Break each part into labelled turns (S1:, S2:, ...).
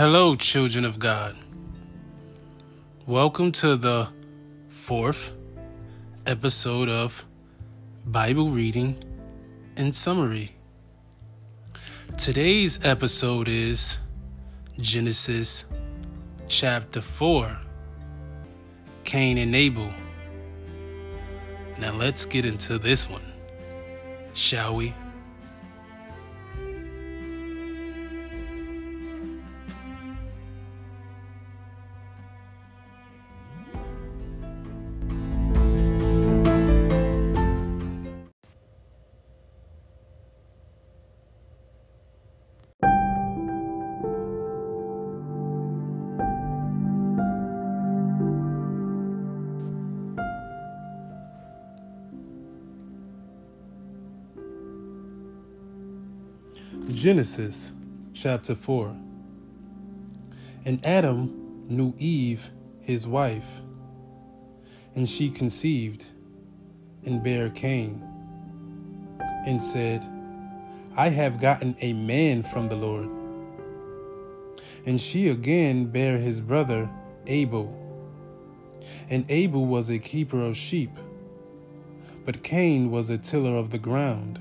S1: Hello, children of God. Welcome to the fourth episode of Bible Reading and Summary. Today's episode is Genesis chapter 4 Cain and Abel. Now let's get into this one, shall we? Genesis chapter 4 And Adam knew Eve, his wife, and she conceived and bare Cain, and said, I have gotten a man from the Lord. And she again bare his brother Abel. And Abel was a keeper of sheep, but Cain was a tiller of the ground.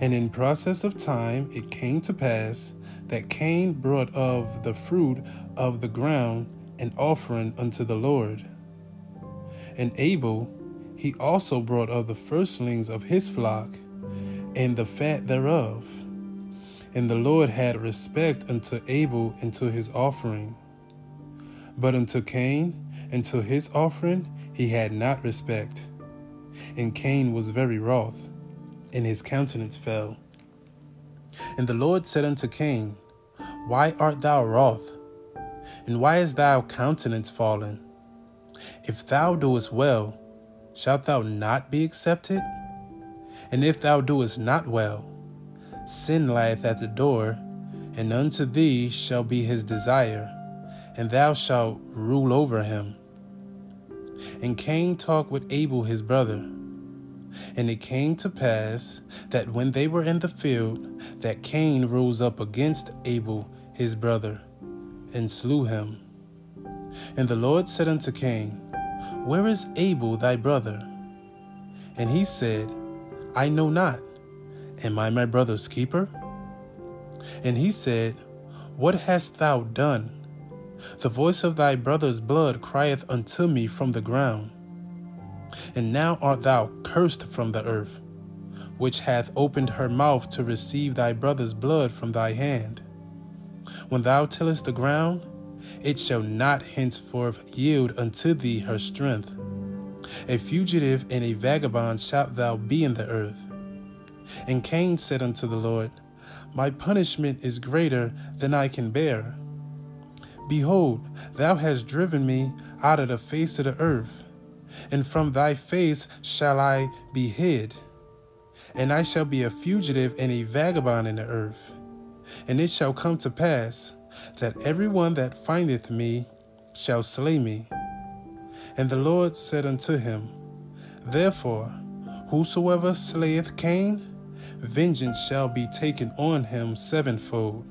S1: And in process of time it came to pass that Cain brought of the fruit of the ground an offering unto the Lord. And Abel he also brought of the firstlings of his flock and the fat thereof. And the Lord had respect unto Abel and to his offering. But unto Cain and to his offering he had not respect. And Cain was very wroth and his countenance fell. And the Lord said unto Cain, Why art thou wroth? And why is thy countenance fallen? If thou doest well, shalt thou not be accepted? And if thou doest not well, sin lieth at the door, and unto thee shall be his desire, and thou shalt rule over him. And Cain talked with Abel his brother. And it came to pass that when they were in the field, that Cain rose up against Abel his brother, and slew him. And the Lord said unto Cain, Where is Abel thy brother? And he said, I know not. Am I my brother's keeper? And he said, What hast thou done? The voice of thy brother's blood crieth unto me from the ground. And now art thou cursed from the earth, which hath opened her mouth to receive thy brother's blood from thy hand. When thou tillest the ground, it shall not henceforth yield unto thee her strength. A fugitive and a vagabond shalt thou be in the earth. And Cain said unto the Lord, My punishment is greater than I can bear. Behold, thou hast driven me out of the face of the earth and from thy face shall I be hid. And I shall be a fugitive and a vagabond in the earth. And it shall come to pass that every one that findeth me shall slay me. And the Lord said unto him, Therefore, whosoever slayeth Cain, vengeance shall be taken on him sevenfold.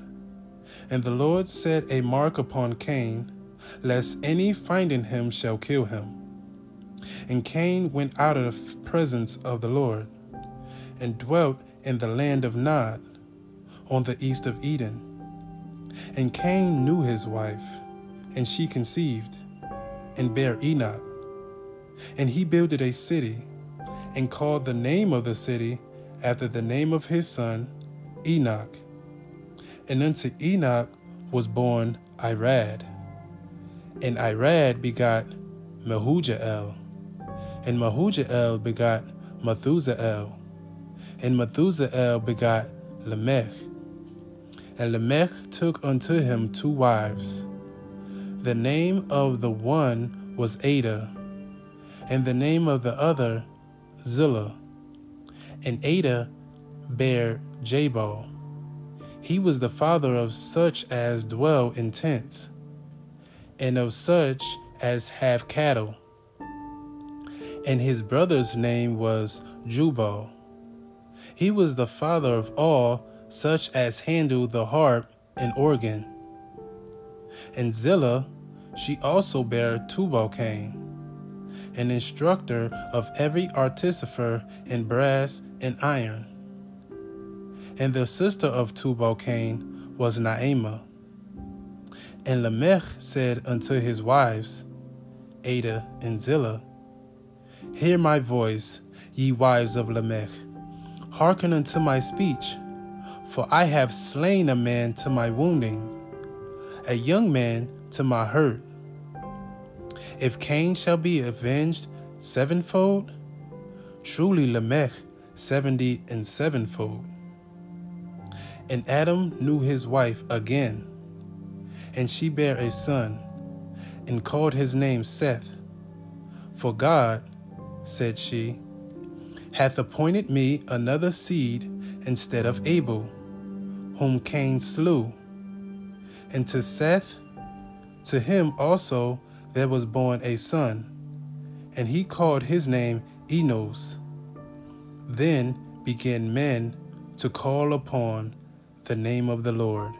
S1: And the Lord set a mark upon Cain, lest any finding him shall kill him. And Cain went out of the presence of the Lord and dwelt in the land of Nod on the east of Eden. And Cain knew his wife, and she conceived and bare Enoch. And he builded a city and called the name of the city after the name of his son Enoch. And unto Enoch was born Irad. And Irad begot Mehujael. And Mehujael begot Methusael. And Methusael begot Lamech. And Lamech took unto him two wives. The name of the one was Adah, and the name of the other Zillah. And Adah bare Jabal. He was the father of such as dwell in tents, and of such as have cattle and his brother's name was Jubal. He was the father of all such as handle the harp and organ. And Zillah, she also bare Tubal Cain, an instructor of every artificer in brass and iron. And the sister of Tubal Cain was Naamah. And Lamech said unto his wives, Adah and Zillah, Hear my voice, ye wives of Lamech. Hearken unto my speech, for I have slain a man to my wounding, a young man to my hurt. If Cain shall be avenged sevenfold, truly Lamech seventy and sevenfold. And Adam knew his wife again, and she bare a son, and called his name Seth. For God, said she, hath appointed me another seed instead of Abel, whom Cain slew. And to Seth, to him also there was born a son, and he called his name Enos. Then began men to call upon the name of the Lord.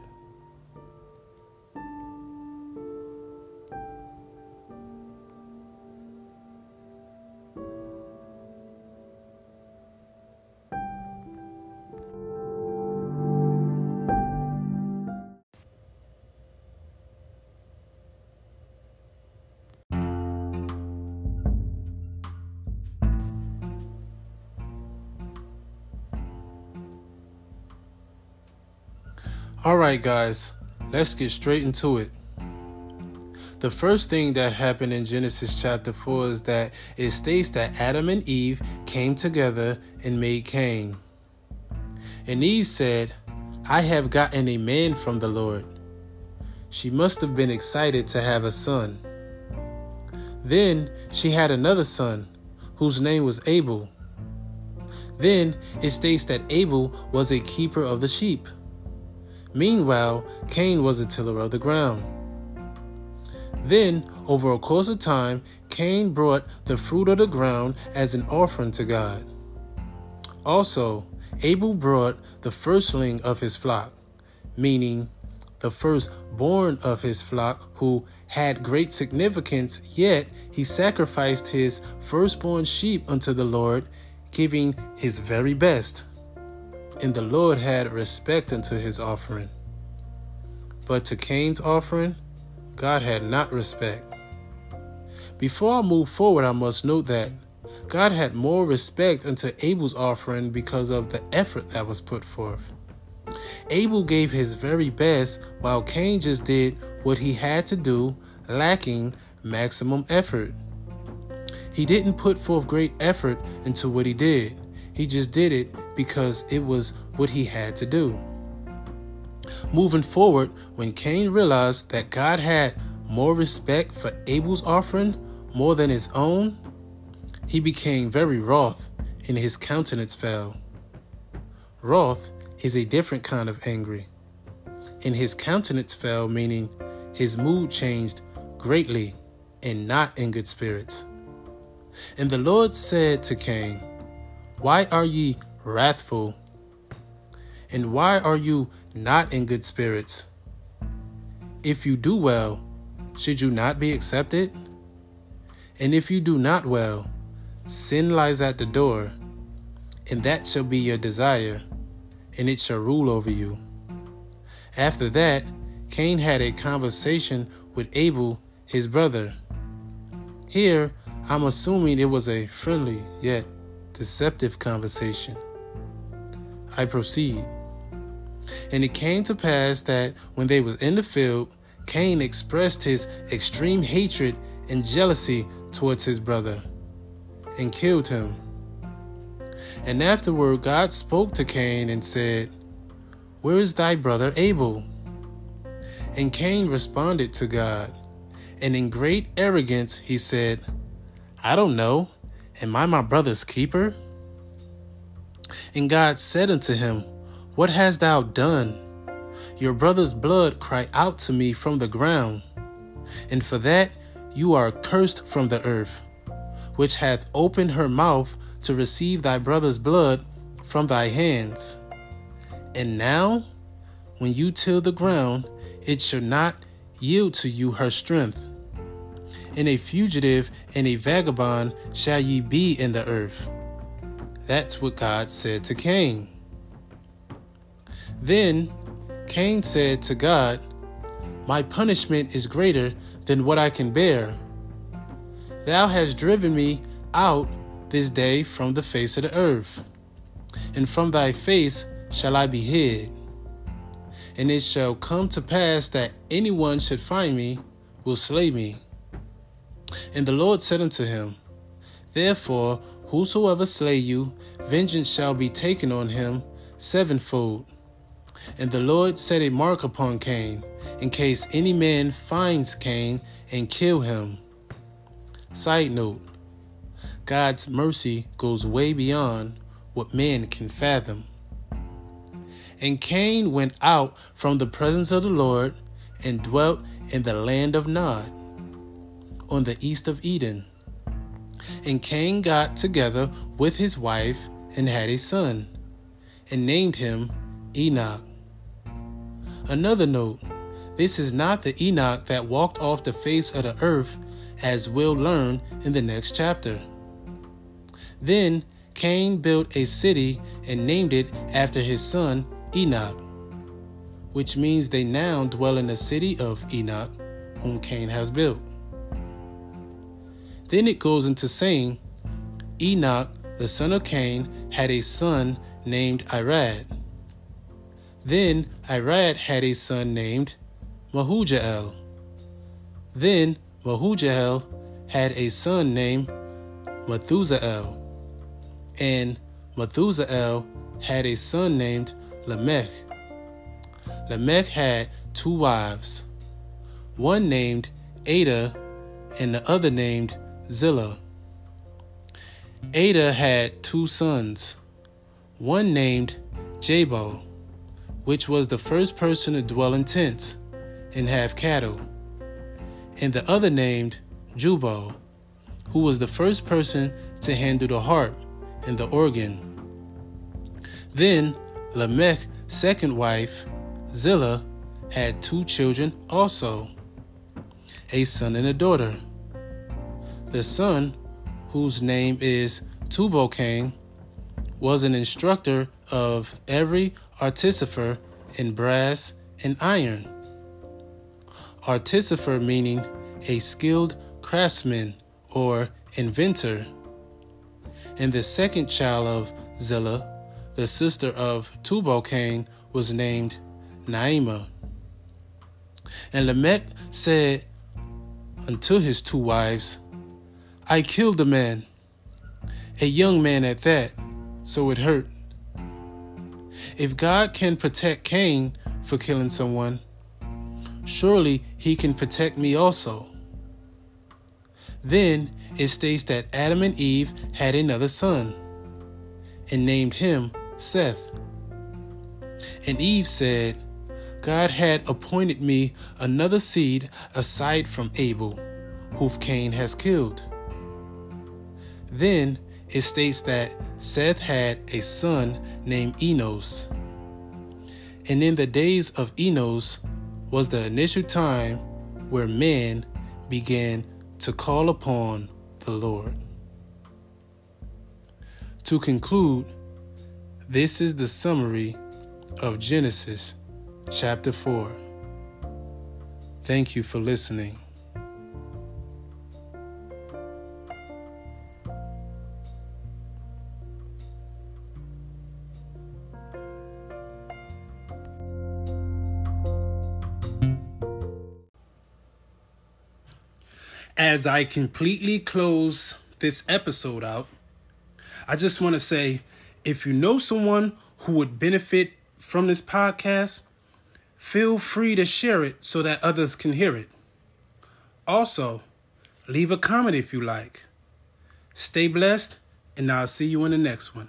S1: All right, guys, let's get straight into it. The first thing that happened in Genesis chapter 4 is that it states that Adam and Eve came together and made Cain. And Eve said, I have gotten a man from the Lord. She must have been excited to have a son. Then she had another son, whose name was Abel. Then it states that Abel was a keeper of the sheep. Meanwhile, Cain was a tiller of the ground. Then, over a course of time, Cain brought the fruit of the ground as an offering to God. Also, Abel brought the firstling of his flock, meaning the firstborn of his flock, who had great significance, yet he sacrificed his firstborn sheep unto the Lord, giving his very best and the Lord had respect unto his offering. But to Cain's offering, God had not respect. Before I move forward, I must note that God had more respect unto Abel's offering because of the effort that was put forth. Abel gave his very best, while Cain just did what he had to do, lacking maximum effort. He didn't put forth great effort into what he did. He just did it because it was what he had to do. Moving forward, when Cain realized that God had more respect for Abel's offering more than his own, he became very wroth and his countenance fell. Wroth is a different kind of angry. And his countenance fell, meaning his mood changed greatly and not in good spirits. And the Lord said to Cain, why are ye wrathful? And why are you not in good spirits? If you do well, should you not be accepted? And if you do not well, sin lies at the door, and that shall be your desire, and it shall rule over you. After that, Cain had a conversation with Abel, his brother. Here, I'm assuming it was a friendly yet deceptive conversation. I proceed. And it came to pass that when they were in the field, Cain expressed his extreme hatred and jealousy towards his brother and killed him. And afterward, God spoke to Cain and said, Where is thy brother Abel? And Cain responded to God, and in great arrogance he said, I don't know. Am I my brother's keeper? And God said unto him, What hast thou done? Your brother's blood cry out to me from the ground, and for that you are cursed from the earth, which hath opened her mouth to receive thy brother's blood from thy hands. And now, when you till the ground, it shall not yield to you her strength. And a fugitive and a vagabond shall ye be in the earth. That's what God said to Cain. Then Cain said to God, My punishment is greater than what I can bear. Thou hast driven me out this day from the face of the earth, and from thy face shall I be hid. And it shall come to pass that anyone should find me will slay me. And the Lord said unto him, Therefore, whosoever slay you, vengeance shall be taken on him sevenfold. And the Lord set a mark upon Cain, in case any man finds Cain and kill him. Side note God's mercy goes way beyond what man can fathom. And Cain went out from the presence of the Lord and dwelt in the land of Nod, on the east of Eden. And Cain got together with his wife and had a son, and named him Enoch. Another note this is not the Enoch that walked off the face of the earth, as we'll learn in the next chapter. Then Cain built a city and named it after his son Enoch, which means they now dwell in the city of Enoch, whom Cain has built. Then it goes into saying, Enoch, the son of Cain, had a son named Irad. Then Irad had a son named Mehujael. Then Mehujael had a son named Methusael. And Methusael had a son named Lamech. Lamech had two wives, one named Adah and the other named Zillah. Adah had two sons, one named Jabal which was the first person to dwell in tents and have cattle, and the other named Jubal, who was the first person to handle the harp and the organ. Then Lamech's second wife, Zillah, had two children also, a son and a daughter. The son, whose name is Tubal Cain, was an instructor of every artificer in brass and iron. Artificer meaning a skilled craftsman or inventor. And the second child of Zillah, the sister of Tubal Cain, was named Naamah. And Lamech said unto his two wives, I killed a man, a young man at that, so it hurt. If God can protect Cain for killing someone, surely he can protect me also. Then it states that Adam and Eve had another son and named him Seth. And Eve said, God had appointed me another seed aside from Abel, whom Cain has killed. Then it states that Seth had a son named Enos. And in the days of Enos was the initial time where men began to call upon the Lord. To conclude, this is the summary of Genesis chapter 4. Thank you for listening. As I completely close this episode out, I just want to say if you know someone who would benefit from this podcast, feel free to share it so that others can hear it. Also, leave a comment if you like. Stay blessed, and I'll see you in the next one.